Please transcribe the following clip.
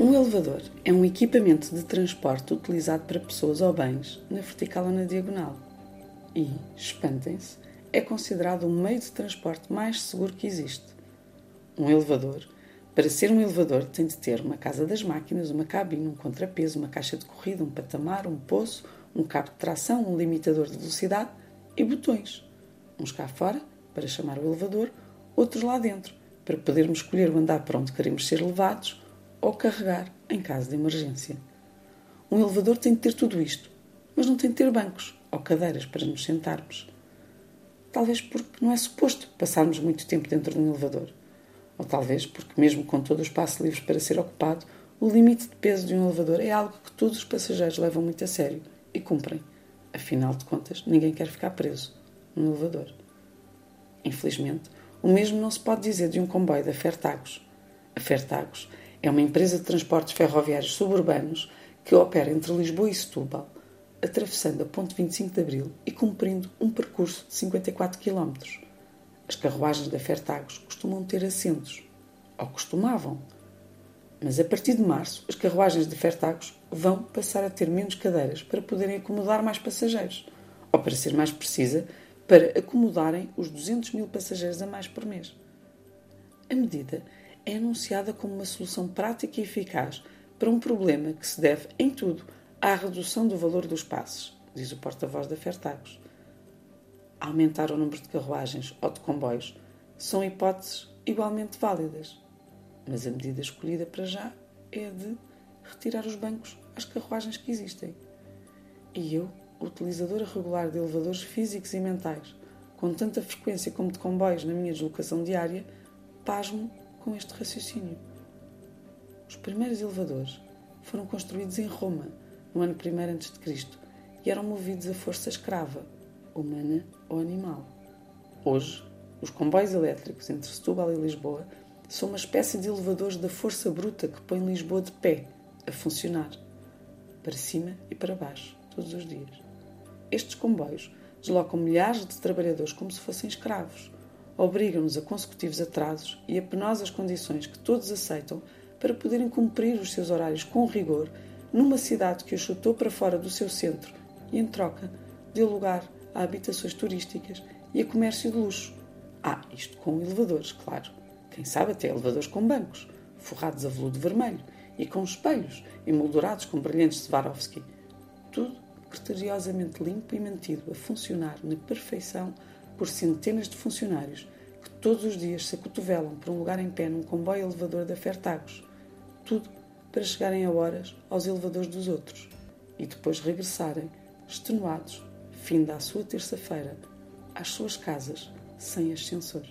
Um elevador é um equipamento de transporte utilizado para pessoas ou bens na vertical ou na diagonal e, espantem-se, é considerado o meio de transporte mais seguro que existe. Um elevador, para ser um elevador, tem de ter uma casa das máquinas, uma cabine, um contrapeso, uma caixa de corrida, um patamar, um poço, um cabo de tração, um limitador de velocidade e botões. Uns cá fora, para chamar o elevador, outros lá dentro, para podermos escolher o andar para onde queremos ser levados ou carregar em caso de emergência. Um elevador tem de ter tudo isto, mas não tem de ter bancos ou cadeiras para nos sentarmos. Talvez porque não é suposto passarmos muito tempo dentro de um elevador. Ou talvez porque, mesmo com todo o espaço livre para ser ocupado, o limite de peso de um elevador é algo que todos os passageiros levam muito a sério e cumprem. Afinal de contas, ninguém quer ficar preso num elevador. Infelizmente, o mesmo não se pode dizer de um comboio da Fertagos. A Fertagos é uma empresa de transportes ferroviários suburbanos que opera entre Lisboa e Setúbal, atravessando a Ponte 25 de Abril e cumprindo um percurso de 54 km. As carruagens da Fertagos costumam ter assentos, ou costumavam. Mas a partir de março, as carruagens de Fertagos vão passar a ter menos cadeiras para poderem acomodar mais passageiros, ou para ser mais precisa, para acomodarem os 200 mil passageiros a mais por mês. A medida é anunciada como uma solução prática e eficaz para um problema que se deve, em tudo, à redução do valor dos passes, diz o porta-voz da Fertagos. Aumentar o número de carruagens ou de comboios são hipóteses igualmente válidas, mas a medida escolhida para já é de retirar os bancos às carruagens que existem. E eu, utilizadora regular de elevadores físicos e mentais, com tanta frequência como de comboios na minha deslocação diária, pasmo com este raciocínio. Os primeiros elevadores foram construídos em Roma, no ano 1 a.C., e eram movidos a força escrava, humana ou animal. Hoje, os comboios elétricos entre Setúbal e Lisboa são uma espécie de elevadores da força bruta que põe Lisboa de pé, a funcionar, para cima e para baixo, todos os dias. Estes comboios deslocam milhares de trabalhadores como se fossem escravos, obrigam-nos a consecutivos atrasos e a penosas condições que todos aceitam para poderem cumprir os seus horários com rigor numa cidade que os chutou para fora do seu centro e, em troca, deu lugar a habitações turísticas e a comércio de luxo. Ah, isto com elevadores, claro. Quem sabe até elevadores com bancos, forrados a veludo vermelho e com espelhos emoldurados com brilhantes Swarovski. Tudo criteriosamente limpo e mantido a funcionar na perfeição por centenas de funcionários que todos os dias se acotovelam para um lugar em pé num comboio elevador da Fertagos. Tudo para chegarem a horas aos elevadores dos outros e depois regressarem, extenuados, fim da sua terça-feira, às suas casas, sem ascensor.